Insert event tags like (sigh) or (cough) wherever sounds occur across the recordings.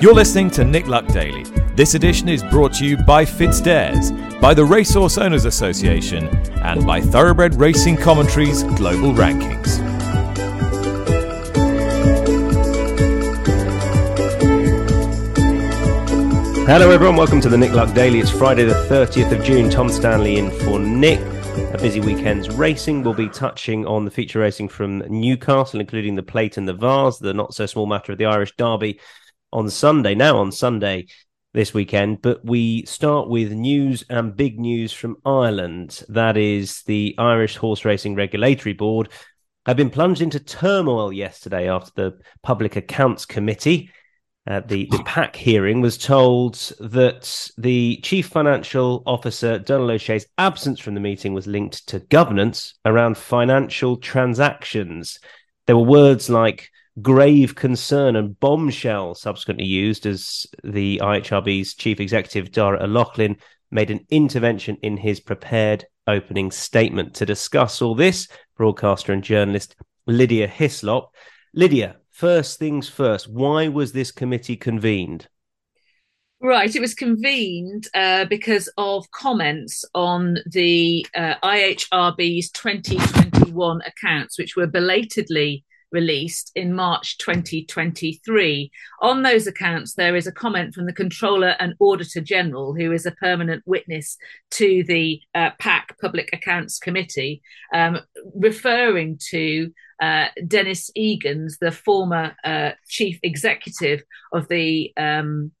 You're listening to Nick Luck Daily. This edition is brought to you by FitzDares, by the Racehorse Owners Association, and by Thoroughbred Racing Commentaries Global Rankings. Hello, everyone. Welcome to the Nick Luck Daily. It's Friday, the 30th of June. Tom Stanley in for Nick. Busy weekend's racing. We'll be touching on the feature racing from Newcastle, including the Plate and the Vase, the not so small matter of the Irish Derby on Sunday. Now, on Sunday this weekend, but we start with news and big news from Ireland. That is the Irish Horse Racing Regulatory Board have been plunged into turmoil yesterday after the Public Accounts Committee at the, the PAC hearing was told that the chief financial officer, Donal O'Shea's absence from the meeting was linked to governance around financial transactions. There were words like grave concern and bombshell subsequently used as the IHRB's chief executive, Darragh O'Loughlin, made an intervention in his prepared opening statement. To discuss all this, broadcaster and journalist Lydia Hislop. Lydia, first things first, why was this committee convened? Right, it was convened uh, because of comments on the uh, IHRB's 2021 accounts, which were belatedly released in March 2023. On those accounts, there is a comment from the Controller and Auditor General, who is a permanent witness to the uh, PAC Public Accounts Committee, um, referring to uh, Denis Egan's, the former uh, chief executive of the um,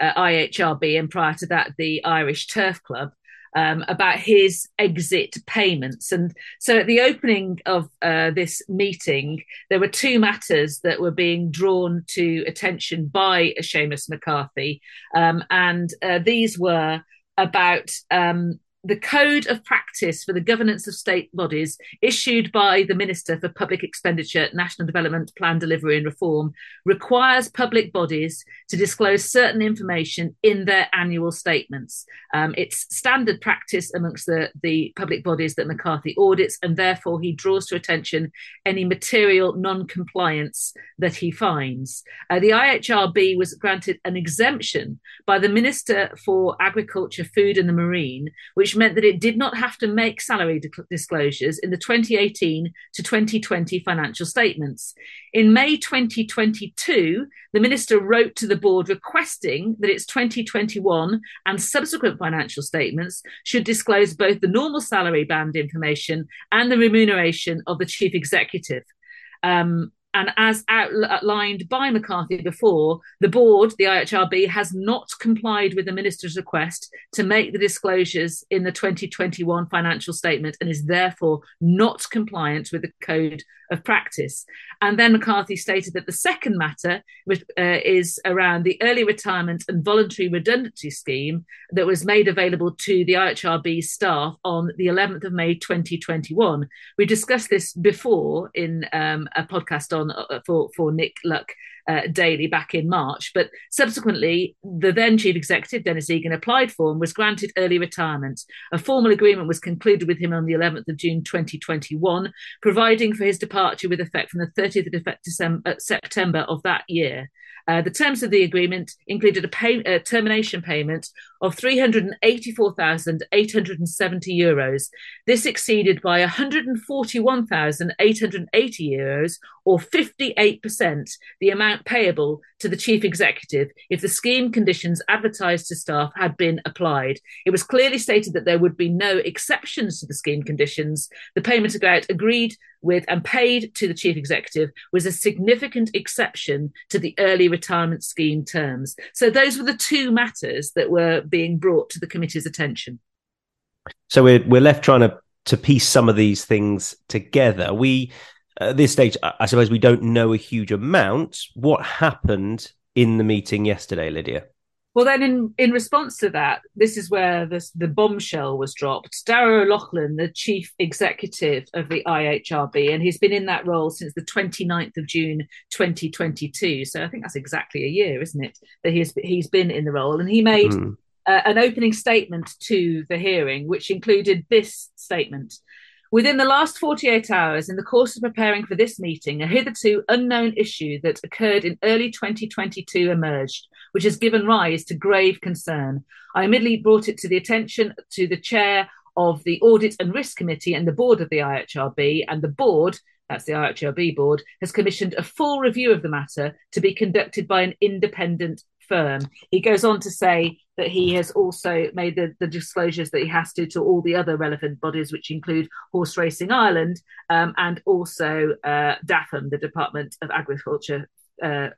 uh, IHRB, and prior to that, the Irish Turf Club um, about his exit payments. And so at the opening of uh, this meeting, there were two matters that were being drawn to attention by Seamus McCarthy. Um, and uh, these were about um, the code of practice for the governance of state bodies issued by the Minister for Public Expenditure, National Development, Plan Delivery and Reform requires public bodies to disclose certain information in their annual statements. Um, it's standard practice amongst the, the public bodies that McCarthy audits, and therefore he draws to attention any material non compliance that he finds. Uh, the IHRB was granted an exemption by the Minister for Agriculture, Food and the Marine, which which meant that it did not have to make salary disclosures in the 2018 to 2020 financial statements. In May 2022, the minister wrote to the board requesting that its 2021 and subsequent financial statements should disclose both the normal salary band information and the remuneration of the chief executive. Um, and as outlined by McCarthy before, the board, the IHRB, has not complied with the minister's request to make the disclosures in the 2021 financial statement and is therefore not compliant with the code of practice. And then McCarthy stated that the second matter uh, is around the early retirement and voluntary redundancy scheme that was made available to the IHRB staff on the 11th of May 2021. We discussed this before in um, a podcast on uh, for for Nick Luck uh, Daily back in March. But subsequently, the then chief executive, Denis Egan, applied for and was granted early retirement. A formal agreement was concluded with him on the 11th of June 2021, providing for his departure with effect from the 30th of December, uh, September of that year. Uh, the terms of the agreement included a pay, uh, termination payment of 384,870 euros. This exceeded by 141,880 euros, or 58%, the amount payable to the chief executive if the scheme conditions advertised to staff had been applied. It was clearly stated that there would be no exceptions to the scheme conditions. The payment amount agreed with and paid to the chief executive was a significant exception to the early retirement scheme terms. So those were the two matters that were being brought to the committee's attention. So we're we're left trying to to piece some of these things together. We at this stage, I suppose we don't know a huge amount. What happened in the meeting yesterday, Lydia? Well, then, in, in response to that, this is where this, the bombshell was dropped. Darragh O'Loughlin, the chief executive of the IHRB, and he's been in that role since the 29th of June 2022. So I think that's exactly a year, isn't it, that he's, he's been in the role. And he made mm. Uh, an opening statement to the hearing, which included this statement Within the last 48 hours, in the course of preparing for this meeting, a hitherto unknown issue that occurred in early 2022 emerged, which has given rise to grave concern. I immediately brought it to the attention to the chair of the Audit and Risk Committee and the board of the IHRB, and the board that's the IHRB board, has commissioned a full review of the matter to be conducted by an independent firm. He goes on to say that he has also made the, the disclosures that he has to to all the other relevant bodies, which include Horse Racing Ireland um, and also uh, DAFM, the Department of Agriculture, uh,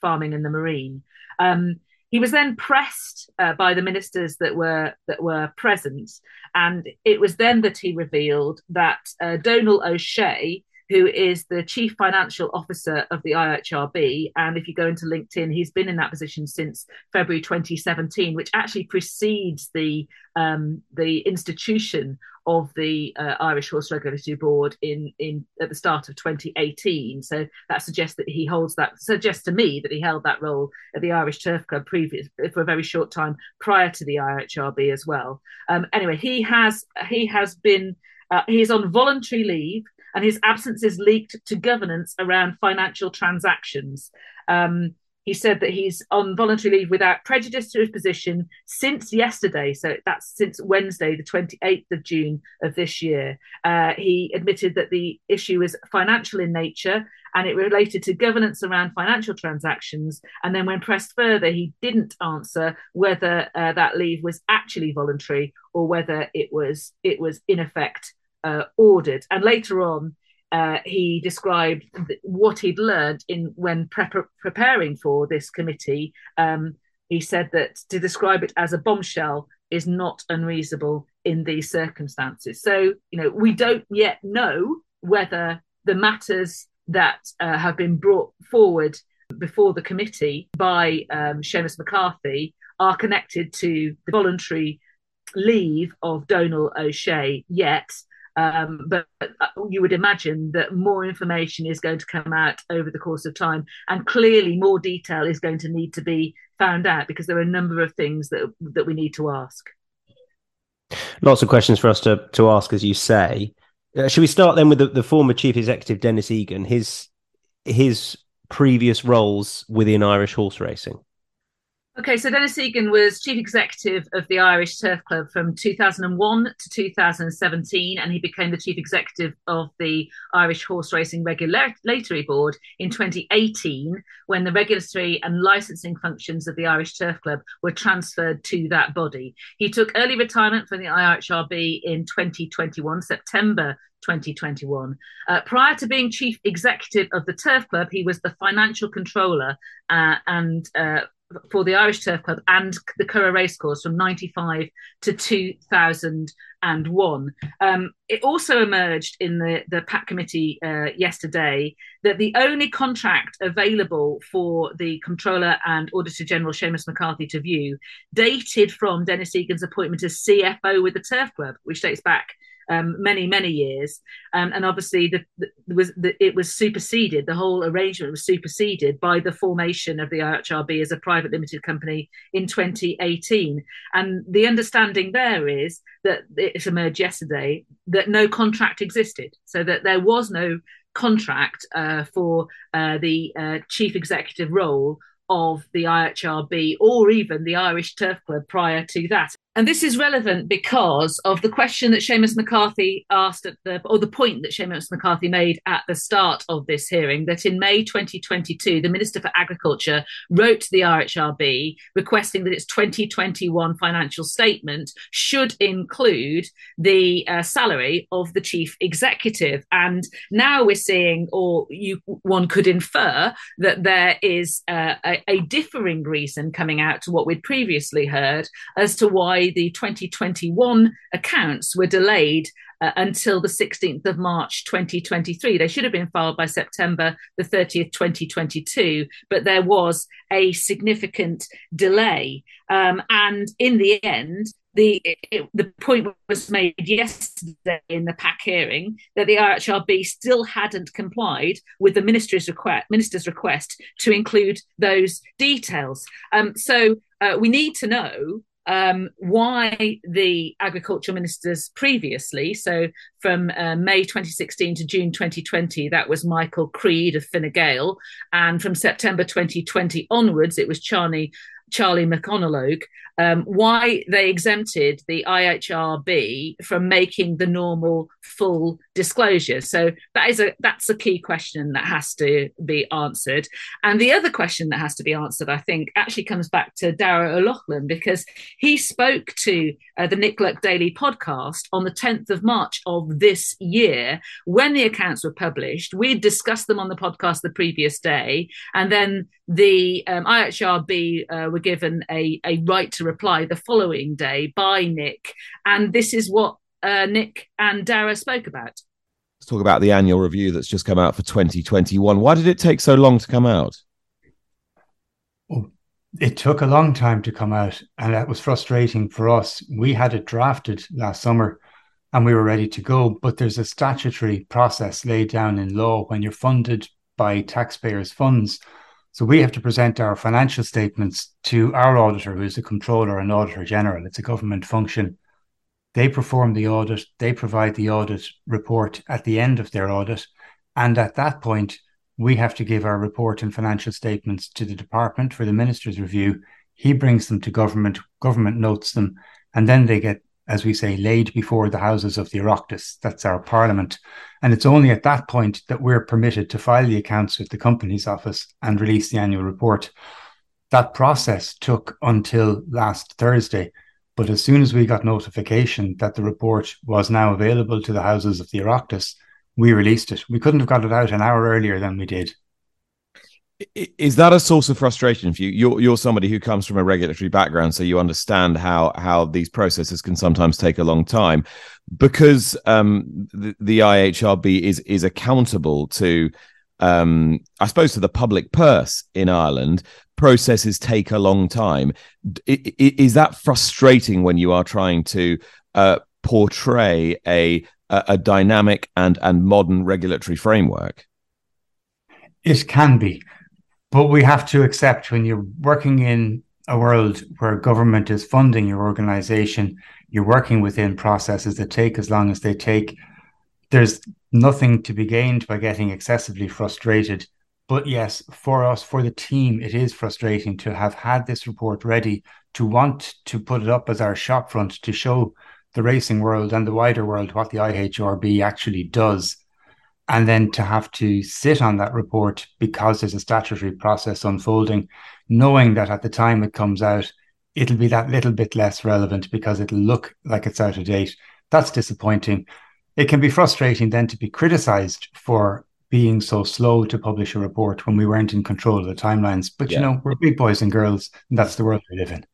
Farming and the Marine. Um, he was then pressed uh, by the ministers that were that were present, and it was then that he revealed that uh, Donal O'Shea, who is the chief financial officer of the IHRB. And if you go into LinkedIn, he's been in that position since February 2017, which actually precedes the um, the institution of the uh, Irish Horse Regulatory Board in in at the start of 2018. So that suggests that he holds that suggests to me that he held that role at the Irish Turf Club previous for a very short time prior to the IHRB as well. Um, anyway, he has he has been uh, he's on voluntary leave and his absence is leaked to governance around financial transactions. Um, he said that he's on voluntary leave without prejudice to his position since yesterday. So that's since Wednesday, the 28th of June of this year. Uh, he admitted that the issue is financial in nature and it related to governance around financial transactions. And then, when pressed further, he didn't answer whether uh, that leave was actually voluntary or whether it was it was in effect uh, ordered. And later on, uh, he described what he'd learned in when preparing for this committee. Um, he said that to describe it as a bombshell is not unreasonable in these circumstances. So, you know, we don't yet know whether the matters that uh, have been brought forward before the committee by um, Seamus McCarthy are connected to the voluntary leave of Donal O'Shea yet. Um, but uh, you would imagine that more information is going to come out over the course of time, and clearly more detail is going to need to be found out because there are a number of things that that we need to ask. Lots of questions for us to to ask, as you say. Uh, should we start then with the, the former chief executive Denis Egan, his his previous roles within Irish horse racing? Okay, so Denis Egan was chief executive of the Irish Turf Club from 2001 to 2017, and he became the chief executive of the Irish Horse Racing Regulatory Board in 2018 when the regulatory and licensing functions of the Irish Turf Club were transferred to that body. He took early retirement from the IHRB in 2021, September 2021. Uh, prior to being chief executive of the Turf Club, he was the financial controller uh, and uh, for the Irish Turf Club and the Curragh Racecourse from 95 to 2001. Um, it also emerged in the, the PAC committee uh, yesterday that the only contract available for the Controller and Auditor General Seamus McCarthy to view dated from Denis Egan's appointment as CFO with the Turf Club, which dates back um, many many years, um, and obviously the, the, was the, it was superseded. The whole arrangement was superseded by the formation of the IHRB as a private limited company in 2018. And the understanding there is that it emerged yesterday that no contract existed, so that there was no contract uh, for uh, the uh, chief executive role of the IHRB or even the Irish Turf Club prior to that. And this is relevant because of the question that Seamus McCarthy asked at the, or the point that Seamus McCarthy made at the start of this hearing, that in May 2022, the Minister for Agriculture wrote to the RHRB requesting that its 2021 financial statement should include the uh, salary of the chief executive. And now we're seeing, or you, one could infer, that there is uh, a, a differing reason coming out to what we'd previously heard as to why the 2021 accounts were delayed uh, until the 16th of March 2023. They should have been filed by September the 30th, 2022, but there was a significant delay. Um, and in the end, the it, the point was made yesterday in the PAC hearing that the IHRB still hadn't complied with the minister's request minister's request to include those details. Um, so uh, we need to know um, why the agriculture ministers previously, so from uh, May 2016 to June 2020, that was Michael Creed of Fine Gael, and from September 2020 onwards, it was Charlie Charlie McConalogue, um, why they exempted the IHRB from making the normal full disclosure. So that is a that's a key question that has to be answered. And the other question that has to be answered, I think, actually comes back to Darragh O'Loughlin because he spoke to uh, the Nick Luck Daily podcast on the 10th of March of this year when the accounts were published. We discussed them on the podcast the previous day, and then the um, IHRB uh, were given a, a right to reply the following day by Nick. And this is what uh, Nick and Darragh spoke about. Let's talk about the annual review that's just come out for 2021. Why did it take so long to come out? Well, it took a long time to come out, and that was frustrating for us. We had it drafted last summer and we were ready to go, but there's a statutory process laid down in law when you're funded by taxpayers' funds so we have to present our financial statements to our auditor, who's the controller and auditor general. It's a government function. They perform the audit, they provide the audit report at the end of their audit. And at that point, we have to give our report and financial statements to the department for the minister's review. He brings them to government, government notes them, and then they get as we say, laid before the houses of the Oireachtas. That's our parliament. And it's only at that point that we're permitted to file the accounts with the company's Office and release the annual report. That process took until last Thursday. But as soon as we got notification that the report was now available to the houses of the Oireachtas, we released it. We couldn't have got it out an hour earlier than we did is that a source of frustration for you? You're you're somebody who comes from a regulatory background, so you understand how how these processes can sometimes take a long time, because um, the, the IHRB is is accountable to, um, I suppose, to the public purse in Ireland. Processes take a long time. Is that frustrating when you are trying to uh, portray a, a a dynamic and and modern regulatory framework? It can be. But we have to accept when you're working in a world where government is funding your organization, you're working within processes that take as long as they take. There's nothing to be gained by getting excessively frustrated. But yes, for us, for the team, it is frustrating to have had this report ready, to want to put it up as our shopfront to show the racing world and the wider world what the IHRB actually does and then to have to sit on that report because there's a statutory process unfolding, knowing that at the time it comes out, it'll be that little bit less relevant because it'll look like it's out of date. That's disappointing. It can be frustrating then to be criticized for being so slow to publish a report when we weren't in control of the timelines. But yeah. you know, we're big boys and girls, and that's the world we live in.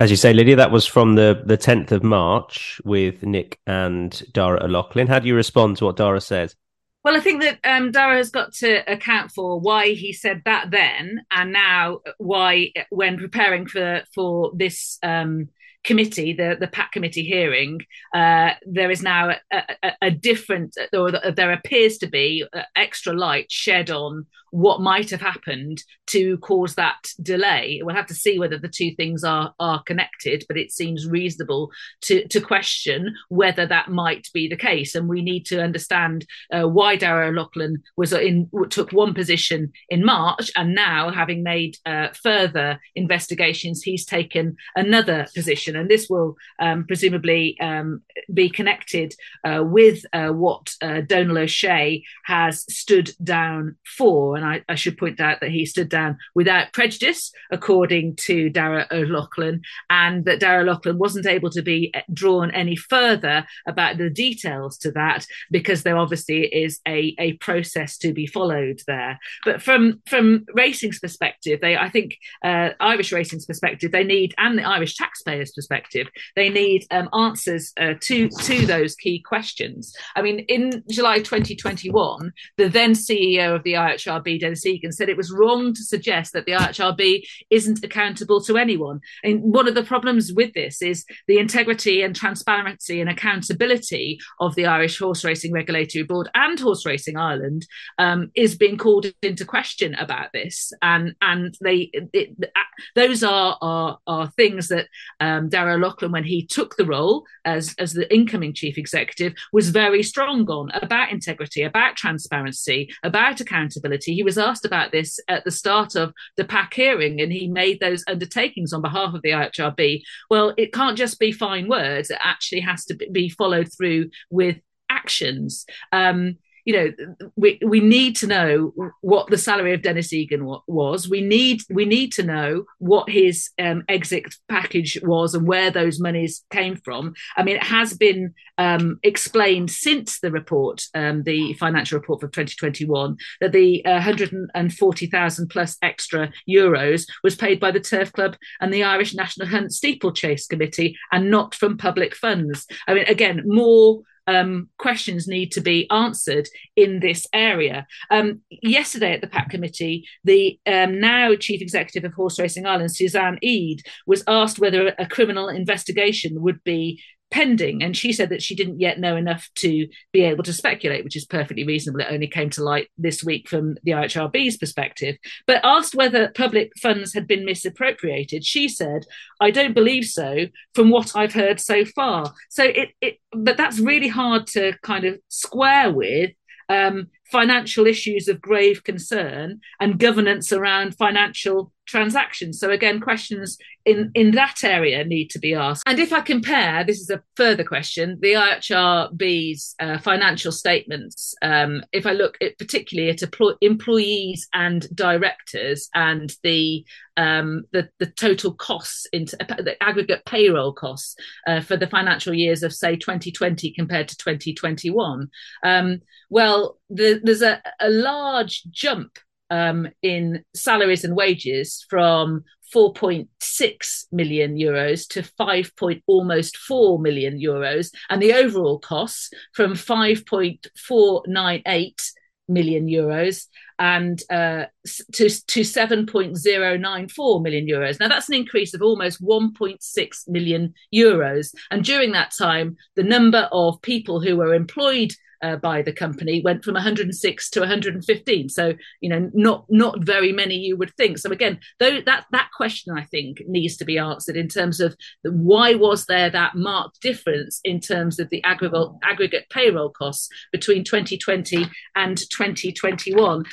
As you say, Lydia, that was from the, the 10th of March with Nick and Darragh O'Loughlin. How do you respond to what Darragh says? Well, I think that um, Darragh has got to account for why he said that then, and now why, when preparing for for this um, committee, the the PAC committee hearing, uh, there is now a, a, a, different, or there appears to be uh, extra light shed on what might have happened to cause that delay. We'll have to see whether the two things are are connected, but it seems reasonable to to question whether that might be the case, and we need to understand uh, why Darragh O'Loughlin was in took one position in March, and now having made uh, further investigations, he's taken another position and this will um, presumably um, be connected uh, with uh, what uh, Donal O'Shea has stood down for. And I, I, should point out that he stood down without prejudice, according to Darragh O'Loughlin, and that Darragh O'Loughlin wasn't able to be uh, drawn any further about the details to that because there obviously is a, a process to be followed there. But from from racing's perspective, they I think uh, Irish racing's perspective, they need and the Irish taxpayers' perspective. They need um, answers uh, to to those key questions. I mean, in July 2021, the then CEO of the IHRB, Denis Egan, said it was wrong to suggest that the IHRB isn't accountable to anyone. And one of the problems with this is the integrity and transparency and accountability of the Irish Horse Racing Regulatory Board and Horse Racing Ireland um, is being called into question about this. And and they it, those are, are are things that um, Darragh O'Loughlin, when he took the role as as the incoming chief executive, was very strong on about integrity, about transparency, about accountability. He was asked about this at the start of the PAC hearing, and he made those undertakings on behalf of the IHRB. Well, it can't just be fine words; it actually has to be followed through with actions. Um, you know we we need to know what the salary of Denis Egan was. We need we need to know what his um, exit package was and where those monies came from. I mean it has been um, explained since the report um, the financial report for 2021 that the uh, 140,000 plus extra euros was paid by the turf club and the Irish National Hunt Steeplechase Committee and not from public funds. I mean again more um, questions need to be answered in this area. Um, yesterday at the PAC committee, the um, now chief executive of Horse Racing Ireland, Suzanne Eade, was asked whether a criminal investigation would be pending. And she said that she didn't yet know enough to be able to speculate, which is perfectly reasonable. It only came to light this week from the IHRB's perspective. But asked whether public funds had been misappropriated, she said, I don't believe so from what I've heard so far. So it, it but that's really hard to kind of square with um, financial issues of grave concern and governance around financial transactions. So again, questions in in that area need to be asked. And if I compare, this is a further question, the IHRB's uh, financial statements. Um, if I look at particularly at employees and directors and the um, the the total costs into the aggregate payroll costs uh, for the financial years of say 2020 compared to 2021. Um, well, the, there's a, a large jump um, in salaries and wages from 4.6 million euros to 5. Point, almost 4 million euros, and the overall costs from 5.498 million euros and uh, to, to 7.094 million euros. Now, that's an increase of almost 1.6 million euros. And during that time, the number of people who were employed uh, by the company went from 106 to 115. So you know, not not very many you would think. So again, though that that question I think needs to be answered in terms of why was there that marked difference in terms of the aggregate aggregate payroll costs between 2020 and 2021.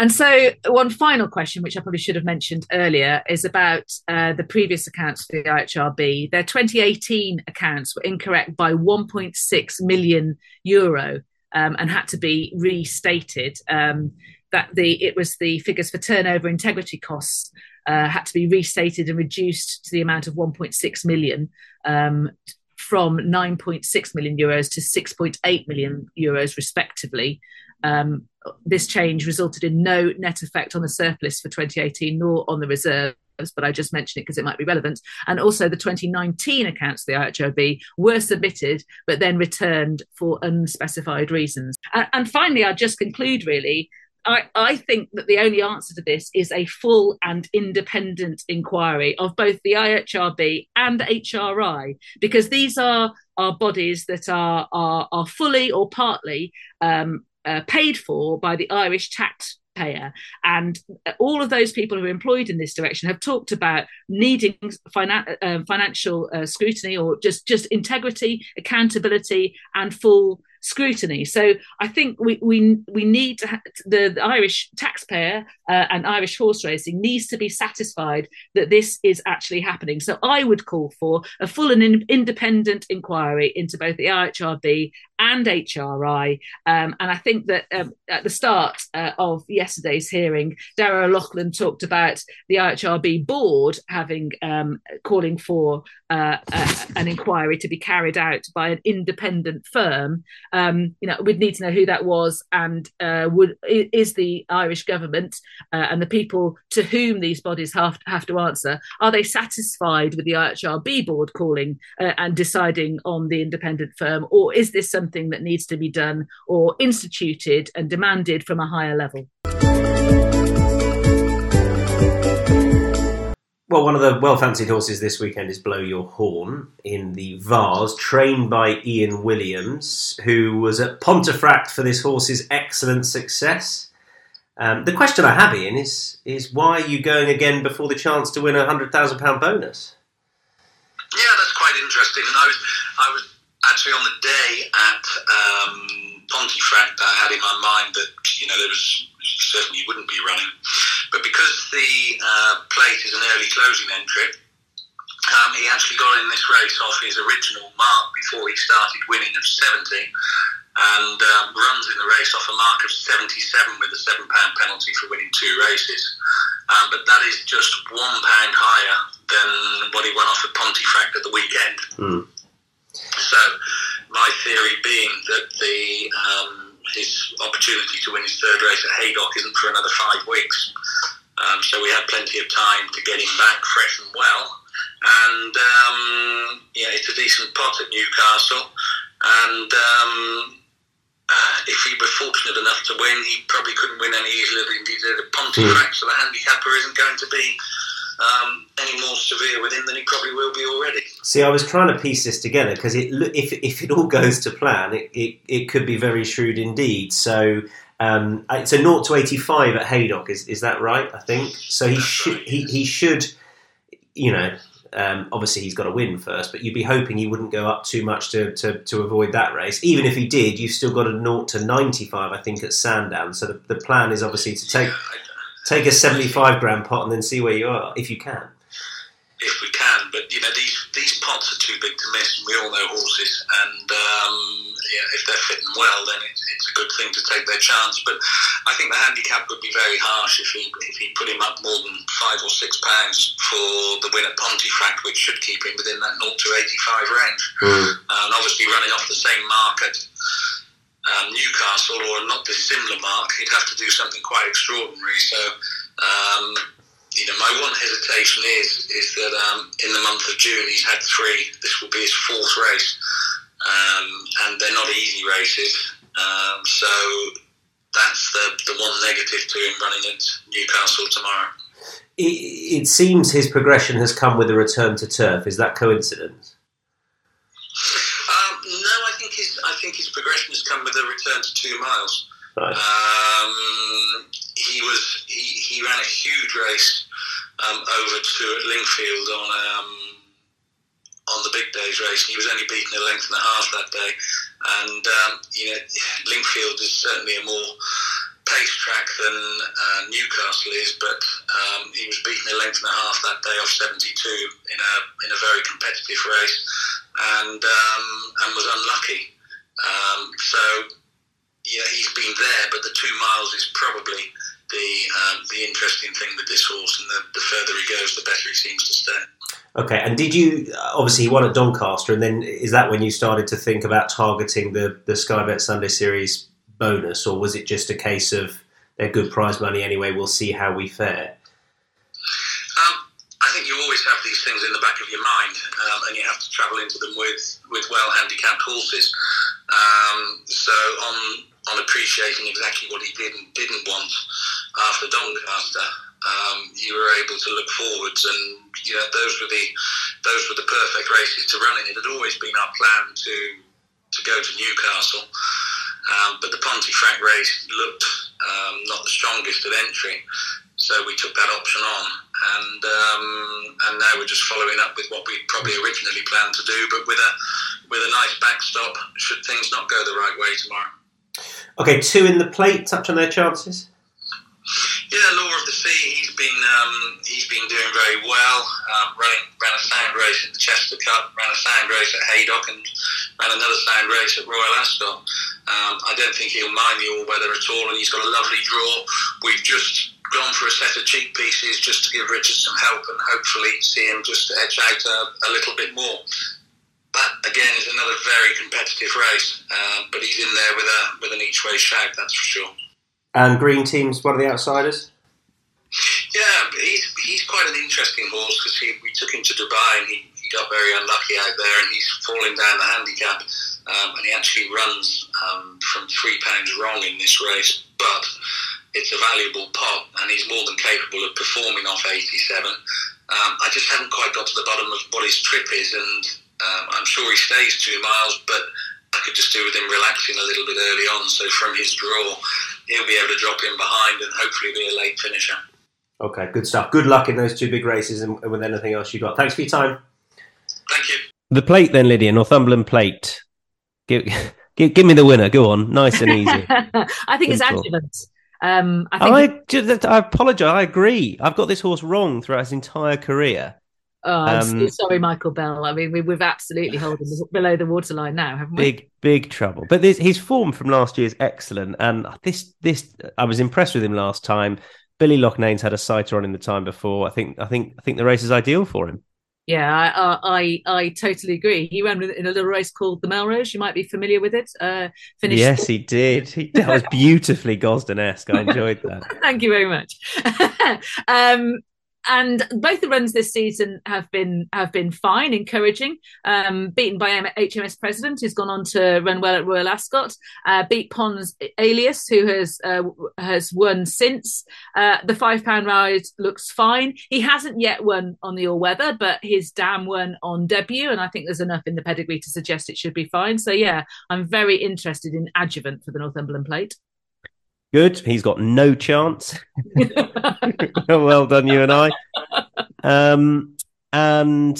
And so, one final question, which I probably should have mentioned earlier, is about uh, the previous accounts for the IHRB. Their 2018 accounts were incorrect by 1.6 million euro um, and had to be restated. Um, that the it was the figures for turnover integrity costs uh, had to be restated and reduced to the amount of 1.6 million um, from 9.6 million euros to 6.8 million euros respectively. Um, this change resulted in no net effect on the surplus for 2018 nor on the reserve but I just mention it because it might be relevant. And also the 2019 accounts of the IHRB were submitted, but then returned for unspecified reasons. And, and finally, I'll just conclude really. I, I, think that the only answer to this is a full and independent inquiry of both the IHRB and HRI, because these are, are bodies that are, are, are fully or partly um, uh, paid for by the Irish tax taxpayer. And all of those people who are employed in this direction have talked about needing finan- uh, financial uh, scrutiny or just, just integrity, accountability, and full scrutiny. So I think we we we need ha- the, the, Irish taxpayer uh, and Irish horse racing needs to be satisfied that this is actually happening. So I would call for a full and in- independent inquiry into both the IHRB and HRI. Um, and I think that um, at the start uh, of yesterday's hearing, Darragh O'Loughlin talked about the IHRB board having um, calling for uh, uh, an inquiry to be carried out by an independent firm um, you know, we'd need to know who that was, and uh, would is the Irish government uh, and the people to whom these bodies have have to answer are they satisfied with the IHRB board calling uh, and deciding on the independent firm, or is this something that needs to be done or instituted and demanded from a higher level? Well, one of the well fancied horses this weekend is Blow Your Horn in the Vase, trained by Ian Williams, who was at Pontefract for this horse's excellent success. Um, the question I have, Ian, is is why are you going again before the chance to win a hundred thousand pound bonus? Yeah, that's quite interesting. And I was I was actually on the day at um, Pontefract. I had in my mind that you know there was certainly wouldn't be running. But because the uh, plate is an early closing entry, um, he actually got in this race off his original mark before he started winning of 70 and um, runs in the race off a mark of 77 with a £7 penalty for winning two races. Um, but that is just one pound higher than what he won off at Pontefract at the weekend. Mm. So, my theory being that the um, his opportunity to win his third race at Haydock isn't for another five weeks. Um, so we had plenty of time to get him back fresh and well. And um, yeah, it's a decent pot at Newcastle. And um, uh, if he were fortunate enough to win, he probably couldn't win any easier than he did at Pontefract. Mm. So the handicapper isn't going to be um, any more severe with him than he probably will be already. See, I was trying to piece this together because it, if if it all (laughs) goes to plan, it, it, it could be very shrewd indeed. So. Um, it's a 0 to 85 at Haydock, is, is that right? I think so. He should right, he, he should, you know, um, obviously he's got to win first, but you'd be hoping he wouldn't go up too much to, to, to avoid that race. Even if he did, you've still got a 0 to 95, I think, at Sandown. So the, the plan is obviously to take take a 75 grand pot and then see where you are if you can. If we can, but you know these these pots are too big to miss. We all know horses, and um, yeah, if they're fitting well, then it, it's a good thing to take their chance. But I think the handicap would be very harsh if he if he put him up more than five or six pounds for the win at Pontefract, which should keep him within that 0 to 85 range. Mm. And obviously running off the same market um, Newcastle or not dissimilar mark, he'd have to do something quite extraordinary. So, um, you know, my one hesitation is is that um, in the month of June he's had three. This will be his fourth race, um, and they're not easy races. Um, so that's the the one negative to him running at Newcastle tomorrow. It, it seems his progression has come with a return to turf. Is that coincidence? Think his I think his progression has come with a return to two miles. Right. Um, he was he, he ran a huge race um, over to Lingfield on um, on the big days race. He was only beaten a length and a half that day, and um, you know Lingfield is certainly a more pace track than uh, Newcastle is, but um, he was beaten a length and a half that day off 72 in a in a very competitive race, and um, and was unlucky. Um, so yeah, he's been there, but the two miles is probably the um, the interesting thing with this horse, and the, the further he goes, the better he seems to stay. Okay, and did you obviously he won at Doncaster, and then is that when you started to think about targeting the the Sky Bet Sunday Series bonus, or was it just a case of they're good prize money anyway? We'll see how we fare. I think you always have these things in the back of your mind, um, and you have to travel into them with with well handicapped horses. Um, so on on appreciating exactly what he did and didn't want after Doncaster, um, you were able to look forwards, and you know those were the those were the perfect races to run in. It had always been our plan to to go to Newcastle, um, but the Pontefract race looked um, not the strongest at entry, so we took that option on, and um, and now we're just following up with what we probably originally planned to do, but with a with a nice backstop should things not go the right way tomorrow. Okay, two in the plate. Touch on their chances. Yeah, Law of the Sea. He's been um, he's been doing very well. Um, running ran a sound race at the Chester Cup, ran a sound race at Haydock, and ran another sound race at Royal Ascot. Um, I don't think he'll mind the all weather at all, and he's got a lovely draw. We've just gone for a set of cheekpieces just to give Richard some help and hopefully see him just edge out a, a little bit more that again is another very competitive race, uh, but he's in there with a with an each way shout, that's for sure. And Green Team's one of the outsiders. Yeah, he's he's quite an interesting horse because we took him to Dubai and he, he, got very unlucky out there and he's falling down the handicap um, and he actually runs um, from three pounds wrong in this race, but it's a valuable pot and he's more than capable of performing off 87 Um, I just haven't quite got to the bottom of what his trip is, and um, I'm sure he stays two miles, but I could just do with him relaxing a little bit early on. So from his draw, he'll be able to drop in behind and hopefully be a late finisher. Okay, good stuff. Good luck in those two big races and with anything else you got. Thanks for your time. Thank you. The plate then, Lydia, Northumberland plate. Give, (laughs) give, give me the winner. Go on, nice and easy. (laughs) I think it's Simple. adjuvant. Um, I think I, I apologise. I agree. I've got this horse wrong throughout his entire career. Oh, I'm Um, sorry, Michael Bell. I mean, we, we've absolutely (sighs) held him below the waterline now, haven't we? Big, big trouble. But this, his form from last year is excellent, and this, this, I was impressed with him last time. Billy Loughnane's had a sighter on him the time before. I think, I think, I think the race is ideal for him. Yeah, I, I I totally agree. He ran in a little race called the Melrose. You might be familiar with it. Uh, finished. Yes, he did. He, that was beautifully Gosden-esque. I enjoyed that. (laughs) Thank you very much. (laughs) um, and both the runs this season have been have been fine, encouraging. Um, beaten by HMS President, who's gone on to run well at Royal Ascot. Uh, beat Pons Aelius, who has uh, has won since. Uh, the five pound ride looks fine. He hasn't yet won on the all weather, but his dam won on debut, and I think there's enough in the pedigree to suggest it should be fine. So yeah, I'm very interested in adjuvant for the Northumberland Plate. Good. He's got no chance. (laughs) well done, you and I. Um, and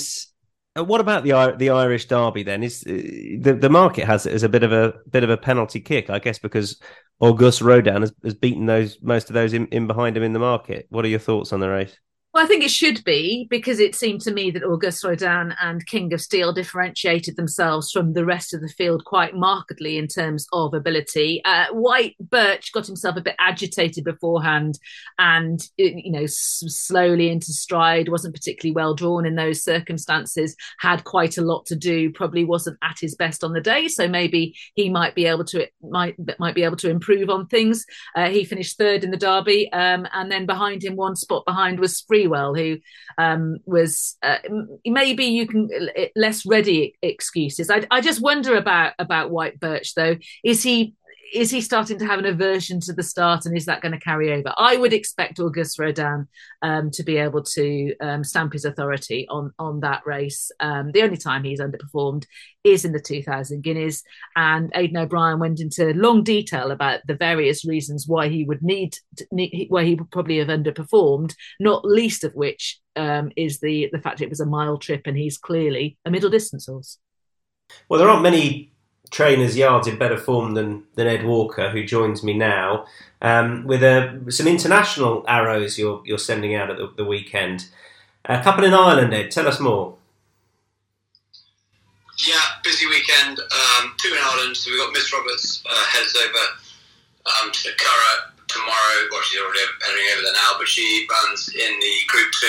uh, what about the the Irish Derby? Then is uh, the the market has it as a bit of a bit of a penalty kick, I guess, because Auguste Rodin has, has beaten those most of those in, in behind him in the market. What are your thoughts on the race? Well, I think it should be because it seemed to me that Auguste Rodin and King of Steel differentiated themselves from the rest of the field quite markedly in terms of ability. Uh, White Birch got himself a bit agitated beforehand and, you know, slowly into stride, wasn't particularly well drawn in those circumstances, had quite a lot to do, probably wasn't at his best on the day. So maybe he might be able to, might, might be able to improve on things. Uh, he finished third in the Derby, um, and then behind him, one spot behind was Sprewell, who um, was uh, maybe you can uh, less ready excuses. I, I just wonder about about White Birch though. Is he is he starting to have an aversion to the start, and is that going to carry over? I would expect Auguste Rodin um, to be able to um, stamp his authority on on that race. Um, the only time he's underperformed is in the 2000 Guineas, and Aidan O'Brien went into long detail about the various reasons why he would need, to, why he would probably have underperformed, not least of which um, is the the fact it was a mile trip, and he's clearly a middle distance horse. Well, there aren't many trainers yards in better form than than Ed Walker, who joins me now. Um, with uh, some international arrows you're you're sending out at the, the weekend. A couple in Ireland, Ed. Tell us more. Yeah, busy weekend. Um, two in Ireland. So we've got Miss Roberts uh, heads over um, to Curragh tomorrow. Well, she's already heading over there now, but she runs in the Group 2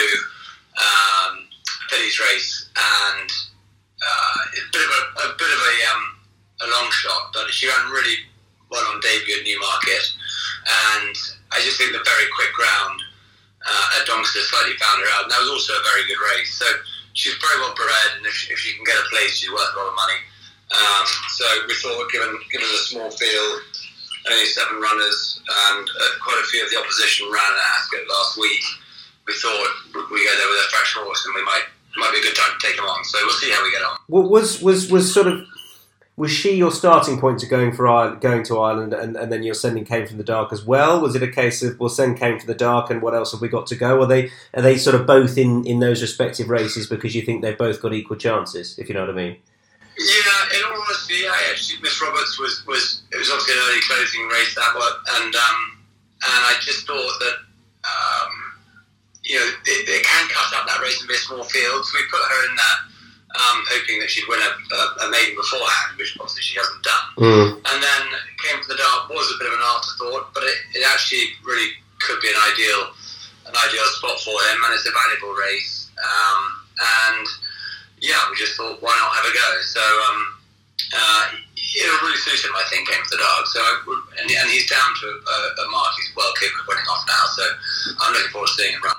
um, fillies race. And uh, a bit of a, a, bit of a, um, long shot, but she ran really well on debut at Newmarket. And I just think the very quick round uh, at Doncaster slightly found her out. And that was also a very good race. So she's very well bred, and if, if she can get a place, she's worth a lot of money. Um, so we thought, given given the small field, only seven runners, and uh, quite a few of the opposition ran at Ascot last week, we thought we go there with a fresh horse, and we might might be a good time to take him on. So we'll see how we get on. Well, was was was sort of was she your starting point to going for Ireland, going to Ireland, and, and then you're sending Came from the Dark as well? Was it a case of we'll send Came from the Dark, and what else have we got to go? Are they are they sort of both in, in those respective races because you think they've both got equal chances, if you know what I mean? Yeah, in all honesty, I actually Miss Roberts was was it was obviously an early closing race that one, and um, and I just thought that um, you know they, can cut up that race and be a small field, so we put her in that, um, hoping that she'd win a, a, a maiden beforehand, which obviously she hasn't done. Mm. And then came to the dark was a bit of an afterthought, but it, it actually really could be an ideal an ideal spot for him, and it's a valuable race. Um, and yeah, we just thought, why not have a go? So um, uh, it'll really suit him, I think, Came to the Dark. So and, and he's down to a, a mark. He's well capable of winning off now. So I'm looking forward to seeing him run.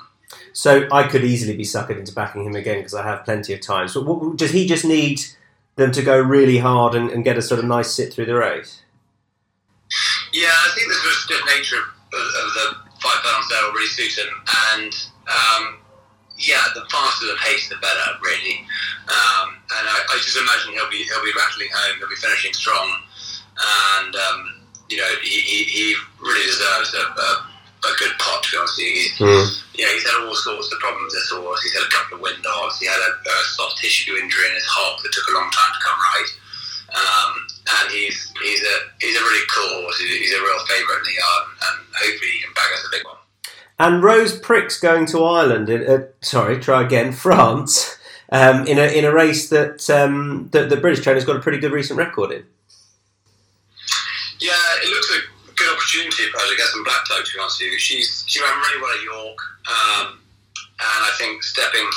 So I could easily be suckered into backing him again because I have plenty of time. So does he just need them to go really hard and, and get a sort of nice sit through the race? Yeah, I think the sort of nature of, of, of the five pounds there will really suit him. And um, yeah, the faster the pace, the better, really. Um, and I, I, just imagine he'll be he'll be rattling home. He'll be finishing strong, and um, you know he, he, he, really deserves a, a, a, good pot. To be honest with you, mm. yeah, he's had all sorts of problems this horse. He's had a couple of wind dogs. He had a, a, soft tissue injury in his hock that took a long time to come right. Um, and he's he's a he's a really cool horse. He's a real favourite in the yard, and hopefully he can bag us a big one. And Rose Prick's going to Ireland. Uh, sorry, try again. (laughs) France. Um, in a in a race that um, that the British trainer's got a pretty good recent record in. Yeah, it looks like opportunity for her to get some black type. To be honest with you, she's she ran really well at York, um, and I think stepping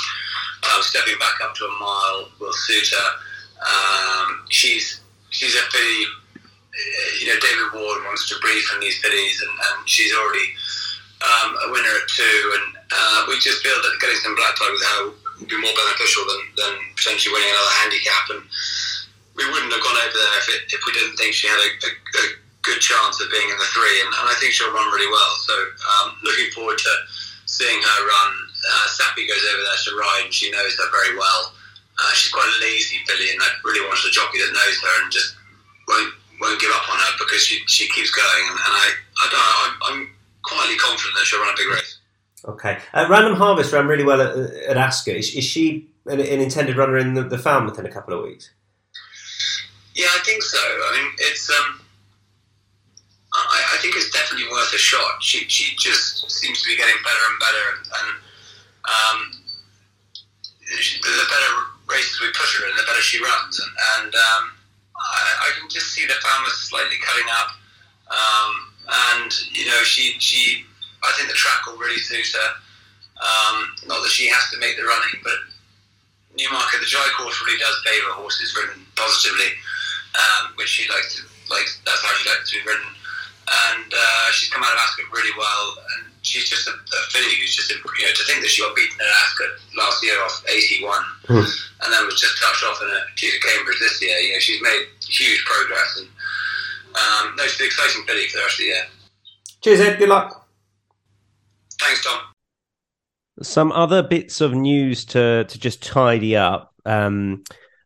um, stepping back up to a mile will suit her. Um, she's she's a filly. You know, David Ward wants to breed from these fillies, and, and she's already um, a winner at two, and uh, we just feel that getting some black type with her would be more beneficial than, than potentially winning another handicap. And we wouldn't have gone over there if, it, if we didn't think she had a, a, a chance of being in the three, and, and, I think she'll run really well. So um, looking forward to seeing her run. Uh, Saffie goes over there to ride, and she knows her very well. Uh, she's quite a lazy filly, and I really wants a jockey that knows her and just won't won't give up on her because she, she keeps going. And, and I I don't know, I'm, I'm quietly confident that she'll run a big race. Okay. Uh, Random Harvest ran really well at, at Ascot. Is, is she an, an, intended runner in the, the Falmouth in a couple of weeks? Yeah, I think so. I mean, it's. Um, I, I, think it's definitely worth a shot. She she just seems to be getting better and better, and, and um, the better races we put her in, the better she runs, and, and um, I, I, can just see the Falmouth slightly cutting up. Um, and you know she she I think the track will really suit her. Um, not that she has to make the running, but Newmarket, the dry course really does favour horses ridden positively, um, which she likes to like. That's how she likes to be ridden, and uh, she's come out of Ascot really well. And she's just a, a filly who's just a, you know to think that she got beaten at Ascot last year off 81, mm. and then was just touched off in a Duke of Cambridge this year. You know she's made huge progress and um, no, it's an exciting filly for the rest of the year. Cheers, Ed. Good luck. Thanks, Tom. Some other bits of news to to just tidy up. Um,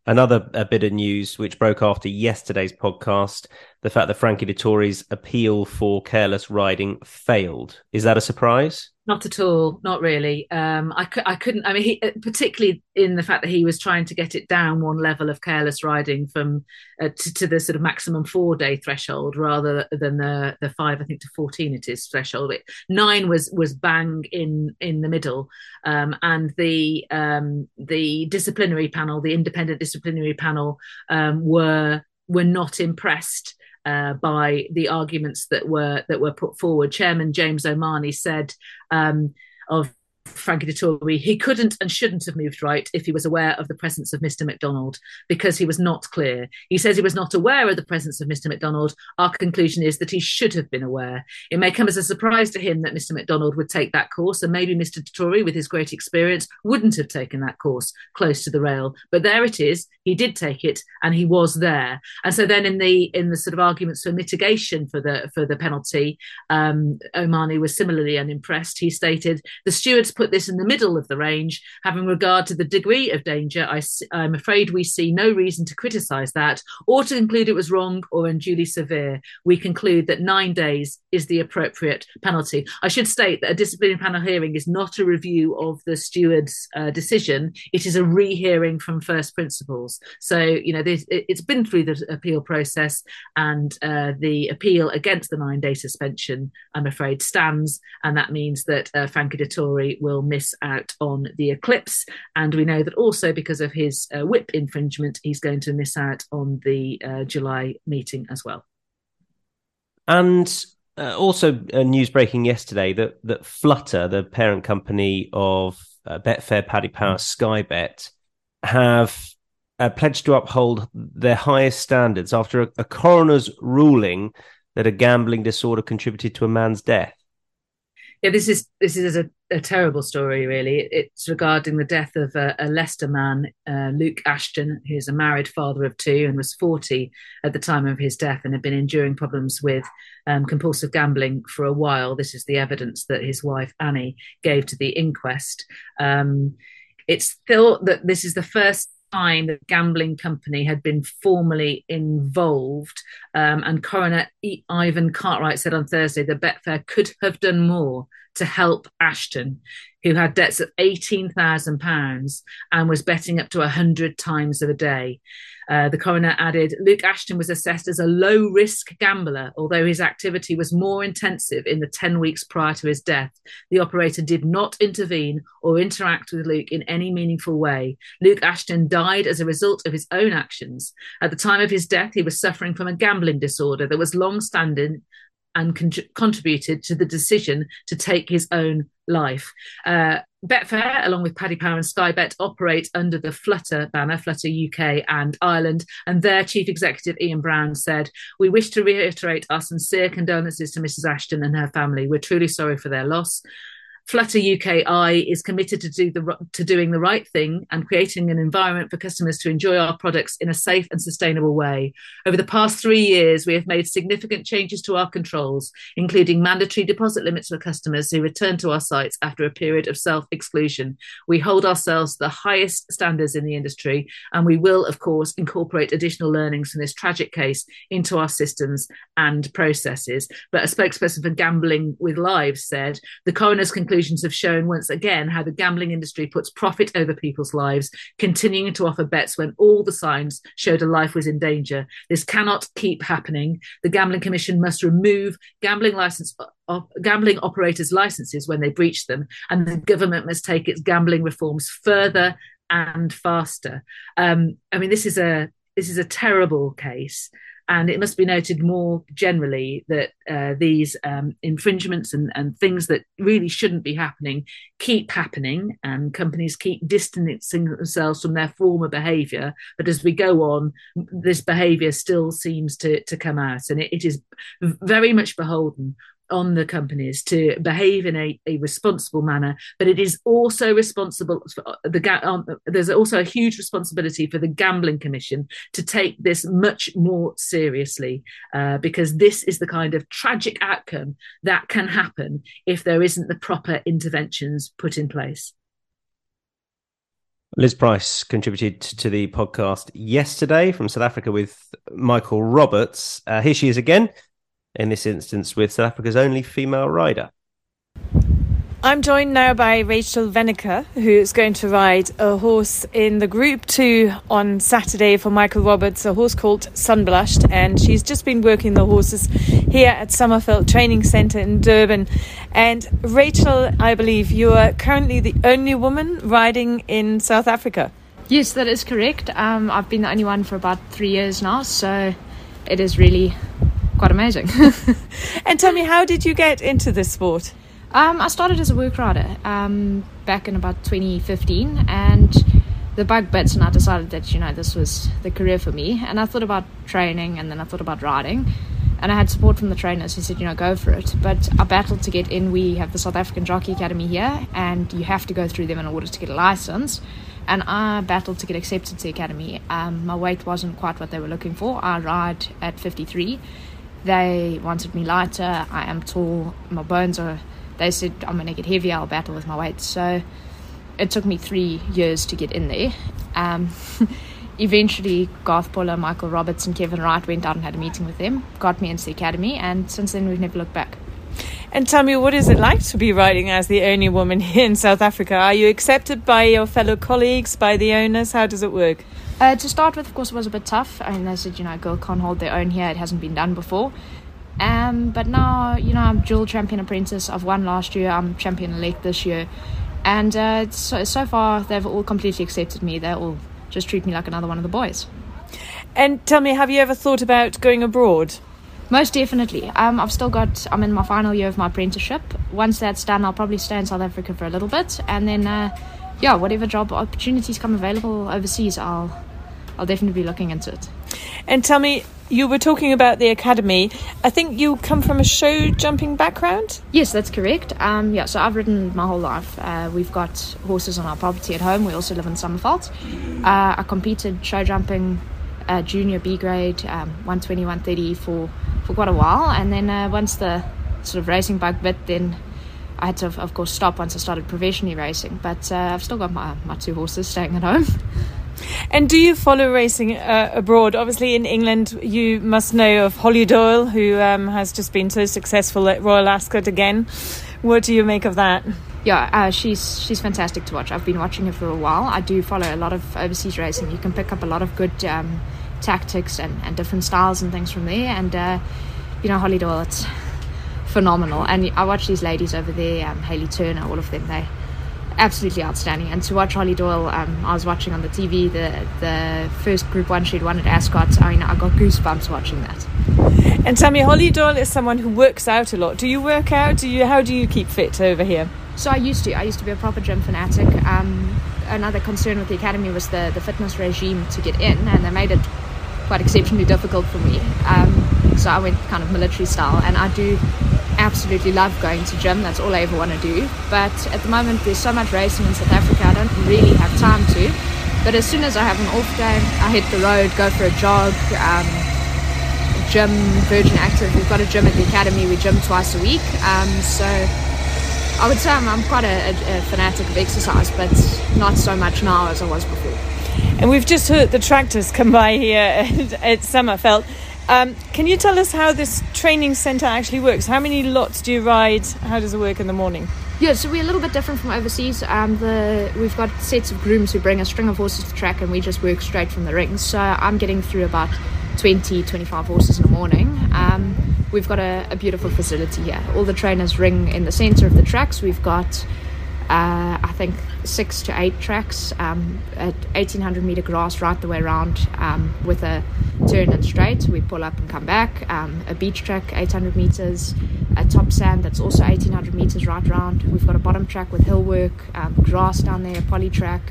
another bit of news which broke after yesterday's podcast: the fact that Frankie Dettori's appeal for careless riding failed. Is that a surprise? Not at all, not really. Um, I, I couldn't. I mean, he, uh, particularly in the fact that he was trying to get it down one level of careless riding from uh, to, to, the sort of maximum four day threshold rather than the the five, I think, to fourteen it is threshold. It, nine was was bang in in the middle, um, and the um, the disciplinary panel, the independent disciplinary panel, um, were were not impressed uh, by the arguments that were that were put forward. Chairman James O'Mahony said um, of Frankie Dettori, he couldn't and shouldn't have moved right if he was aware of the presence of Mr. McDonald because he was not clear. He says he was not aware of the presence of Mr. McDonald. Our conclusion is that he should have been aware. It may come as a surprise to him that Mr. McDonald would take that course, and maybe Mr. Dettori, with his great experience, wouldn't have taken that course close to the rail. But there it is. He did take it, and he was there. And so then, in the in the sort of arguments for mitigation for the for the penalty, um, O'Mahony was similarly unimpressed. He stated the stewards put this in the middle of the range. Having regard to the degree of danger, I, am afraid we see no reason to criticise that or to conclude it was wrong or unduly severe. We conclude that nine days is the appropriate penalty. I should state that a disciplinary panel hearing is not a review of the steward's uh, decision, it is a rehearing from first principles. So, you know, this, it's been through the appeal process, and uh, the appeal against the nine day suspension, I'm afraid, stands. And that means that uh, Frankie Dettori will will miss out on the eclipse. And we know that also because of his uh, whip infringement, he's going to miss out on the uh, July meeting as well. And uh, also, uh, news breaking yesterday that that Flutter, the parent company of uh, Betfair, Paddy Power, Sky Bet, have uh, pledged to uphold their highest standards after a, a coroner's ruling that a gambling disorder contributed to a man's death yeah, this is this is a a terrible story, really. It's regarding the death of a, a Leicester man, uh, Luke Ashton, who's a married father of two and was 40 at the time of his death and had been enduring problems with um, compulsive gambling for a while. This is the evidence that his wife, Annie, gave to the inquest. Um, it's thought that this is the first time the gambling company had been formally involved. Um, and coroner Ivan Cartwright said on Thursday that Betfair could have done more to help Ashton, who had debts of £18,000 and was betting up to 100 times of a day. Uh, the coroner added Luke Ashton was assessed as a low risk gambler, although his activity was more intensive in the 10 weeks prior to his death. The operator did not intervene or interact with Luke in any meaningful way. Luke Ashton died as a result of his own actions. At the time of his death, he was suffering from a gambling disorder that was long standing and con- contributed to the decision to take his own life. Uh, Betfair, along with Paddy Power and Sky Bet, operate under the Flutter banner, Flutter UK and Ireland. And their chief executive, Ian Brown, said, We wish to reiterate our sincere condolences to Mrs. Ashton and her family. We're truly sorry for their loss. Flutter UKI is committed to do the to doing the right thing and creating an environment for customers to enjoy our products in a safe and sustainable way. Over the past three years, we have made significant changes to our controls, including mandatory deposit limits for customers who return to our sites after a period of self-exclusion. We hold ourselves to the highest standards in the industry, and we will, of course, incorporate additional learnings from this tragic case into our systems and processes. But a spokesperson for Gambling with Lives said the coroner's conclusion conclusions have shown once again how the gambling industry puts profit over people's lives, continuing to offer bets when all the signs showed a life was in danger. This cannot keep happening. The Gambling Commission must remove gambling license gambling operators' licenses when they breach them, and the government must take its gambling reforms further and faster. Um, I mean, this is a this is a terrible case. And it must be noted more generally that uh, these um, infringements and, and things that really shouldn't be happening keep happening, and companies keep distancing themselves from their former behaviour. But as we go on, this behaviour still seems to, to come out, and it, it is very much beholden on the companies to behave in a, a responsible manner, but it is also responsible for uh, the um, there's also a huge responsibility for the gambling commission to take this much more seriously uh, because this is the kind of tragic outcome that can happen if there isn't the proper interventions put in place. Liz Price contributed to the podcast yesterday from South Africa with Michael Roberts. Uh, here she is again in this instance with South Africa's only female rider. I'm joined now by Rachel Venniker, who's going to ride a horse in the Group 2 on Saturday for Michael Roberts, a horse called Sunblushed. And she's just been working the horses here at Summerveld Training Centre in Durban. And Rachel, I believe you are currently the only woman riding in South Africa. Yes, that is correct. Um, I've been the only one for about three years now, so it is really quite amazing. (laughs) and tell me, how did you get into this sport? Um, I started as a work rider um, back in about 2015, and the bug bits, and I decided that you know this was the career for me. And I thought about training, and then I thought about riding, and I had support from the trainers who said, you know, go for it. But I battled to get in. We have the South African Jockey Academy here, and you have to go through them in order to get a license. And I battled to get accepted to the academy. Um, my weight wasn't quite what they were looking for. I ride at 53 they wanted me lighter. I am tall. My bones are. They said I'm gonna get heavier. I'll battle with my weight. So it took me three years to get in there. Um, (laughs) eventually, Garth Puller, Michael Roberts, and Kevin Wright went out and had a meeting with them, got me into the academy, and since then we've never looked back. And tell me, what is it like to be riding as the only woman (laughs) here in South Africa? Are you accepted by your fellow colleagues, by the owners? How does it work? Uh, to start with, of course, it was a bit tough. I mean, they said, you know, a girl can't hold their own here. It hasn't been done before. Um, but now, you know, I'm dual champion apprentice. I've won last year. I'm champion elect this year. And uh, so, so far, they've all completely accepted me. They all just treat me like another one of the boys. And tell me, have you ever thought about going abroad? Most definitely. Um, I've still got, I'm in my final year of my apprenticeship. Once that's done, I'll probably stay in South Africa for a little bit. And then, uh, yeah, whatever job opportunities come available overseas, I'll I'll definitely be looking into it. And tell me, you were talking about the academy. I think you come from a show jumping background. Yes, that's correct. Um, yeah, so I've ridden my whole life. Uh, we've got horses on our property at home. We also live in Summerveld. Uh, I competed show jumping uh, junior B grade, um, 120, 130 for, for quite a while. And then uh, once the sort of racing bug bit, then I had to, of course, stop once I started professionally racing. But uh, I've still got my, my two horses staying at home. (laughs) And do you follow racing uh, abroad? Obviously, in England, you must know of Holly Doyle, who um, has just been so successful at Royal Ascot again. What do you make of that? Yeah, uh, she's she's fantastic to watch. I've been watching her for a while. I do follow a lot of overseas racing. You can pick up a lot of good um, tactics and, and different styles and things from there. And uh, you know, Holly Doyle, it's phenomenal. And I watch these ladies over there, um, Hayley Turner, all of them. They absolutely outstanding. And to watch Holly Doyle, um, I was watching on the TV the the first Group One she'd won at Ascot. I mean, I got goosebumps watching that. And tell me, Holly Doyle is someone who works out a lot. Do you work out? Do you? How do you keep fit over here? So I used to. I used to be a proper gym fanatic. Um, another concern with the academy was the the fitness regime to get in, and they made it quite exceptionally difficult for me. Um, so I went kind of military style, and I do absolutely love going to gym. That's all I ever want to do. But at the moment, there's so much racing in South Africa, I don't really have time to. But as soon as I have an off day, I hit the road, go for a jog. Um, gym, Virgin Active. We've got a gym at the academy. We gym twice a week. Um, so I would say I'm, I'm quite a, a, fanatic of exercise, but not so much now as I was before. And we've just heard the tractors come by here (laughs) at, at Summerveld. Um, can you tell us how this training centre actually works? How many lots do you ride? How does it work in the morning? Yeah, so we're a little bit different from overseas. Um, the we've got sets of grooms who bring a string of horses to track, and we just work straight from the rings. So I'm getting through about 20, 25 horses in the morning. Um, we've got a, a, beautiful facility here. All the trainers ring in the centre of the tracks. We've got, uh, I think, six to eight tracks um, at 1800 meter grass right the way around um, with a turn and straight. We pull up and come back. Um, a beach track, 800 meters. A top sand that's also 1800 meters right around. We've got a bottom track with hill work, um, grass down there, a poly track.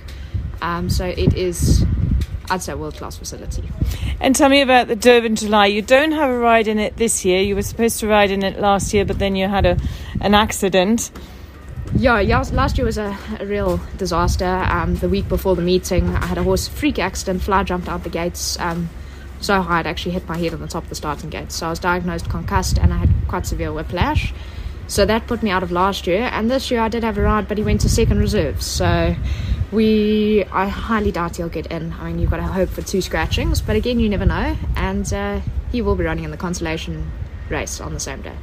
Um, so it is, I'd say, world class facility. And tell me about the Durban July. You don't have a ride in it this year. You were supposed to ride in it last year, but then you had a an accident. Yeah. Last year was a, a real disaster. Um, the week before the meeting, I had a horse freak accident. Fly jumped out the gates um, so it actually hit my head on the top of the starting gate. So I was diagnosed concussed and I had quite severe whiplash. So that put me out of last year. And this year I did have a ride, but he went to second reserve. So we, I highly doubt he'll get in. I mean, you've got to hope for two scratchings, but again, you never know. And uh, he will be running in the consolation race on the same day.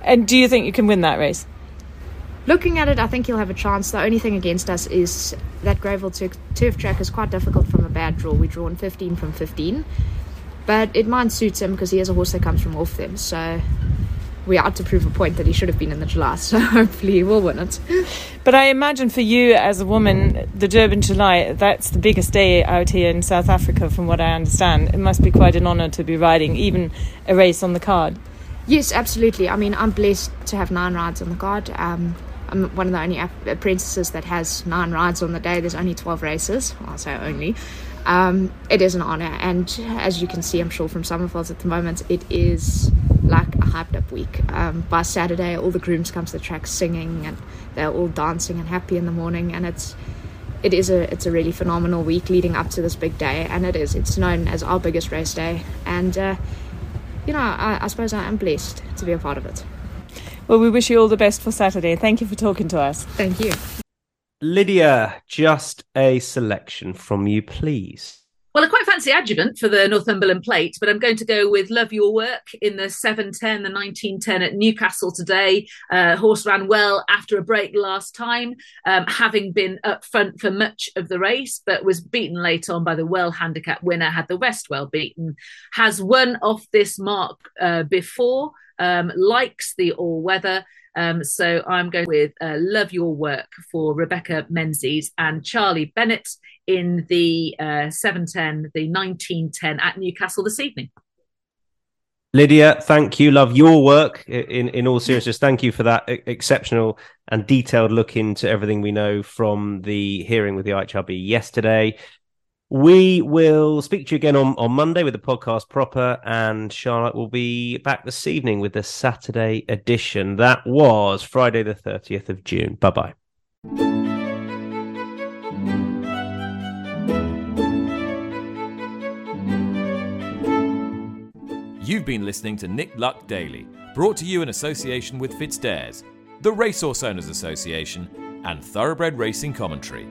And do you think you can win that race? Looking at it, I think he'll have a chance. The only thing against us is that Greyville turf track is quite difficult from a bad draw. We draw in 15 from 15, but it might suit him because he has a horse that comes from off them. So we are to prove a point that he should have been in the July. (laughs) So hopefully he will win it. But I imagine for you as a woman, the Durban July, that's the biggest day out here in South Africa, from what I understand. It must be quite an honour to be riding even a race on the card. Yes, absolutely. I mean, I'm blessed to have nine rides on the card. Um, I'm one of the only apprentices that has nine rides on the day. There's only 12 races. Say only. Um, it is an honor. And as you can see, I'm sure from Summerveld at the moment, it is like a hyped up week. Um, by Saturday, all the grooms come to the track singing and they're all dancing and happy in the morning. And it's it is a it's a really phenomenal week leading up to this big day. And it is it's known as our biggest race day. And uh, you know, I, I suppose I am blessed to be a part of it. Well, we wish you all the best for Saturday. Thank you for talking to us. Thank you. Lydia, just a selection from you, please. Well, I quite fancy Adjuvant for the Northumberland Plate, but I'm going to go with Love Your Work in the 710, the 1910 at Newcastle today. Uh, horse ran well after a break last time, um, having been up front for much of the race, but was beaten late on by the well handicap winner, had the West well beaten, has won off this mark uh, before um, likes the all weather. Um, so I'm going with uh, Love Your Work for Rebecca Menzies and Charlie Bennett in the uh, 710, the 1910 at Newcastle this evening. Lydia, thank you. Love your work. In in all seriousness, thank you for that exceptional and detailed look into everything we know from the hearing with the IHRB yesterday. We will speak to you again on, on Monday with the podcast proper, and Charlotte will be back this evening with the Saturday edition. That was Friday, the 30th of June. Bye bye. You've been listening to Nick Luck Daily, brought to you in association with FitzDares, the Racehorse Owners Association, and Thoroughbred Racing Commentary.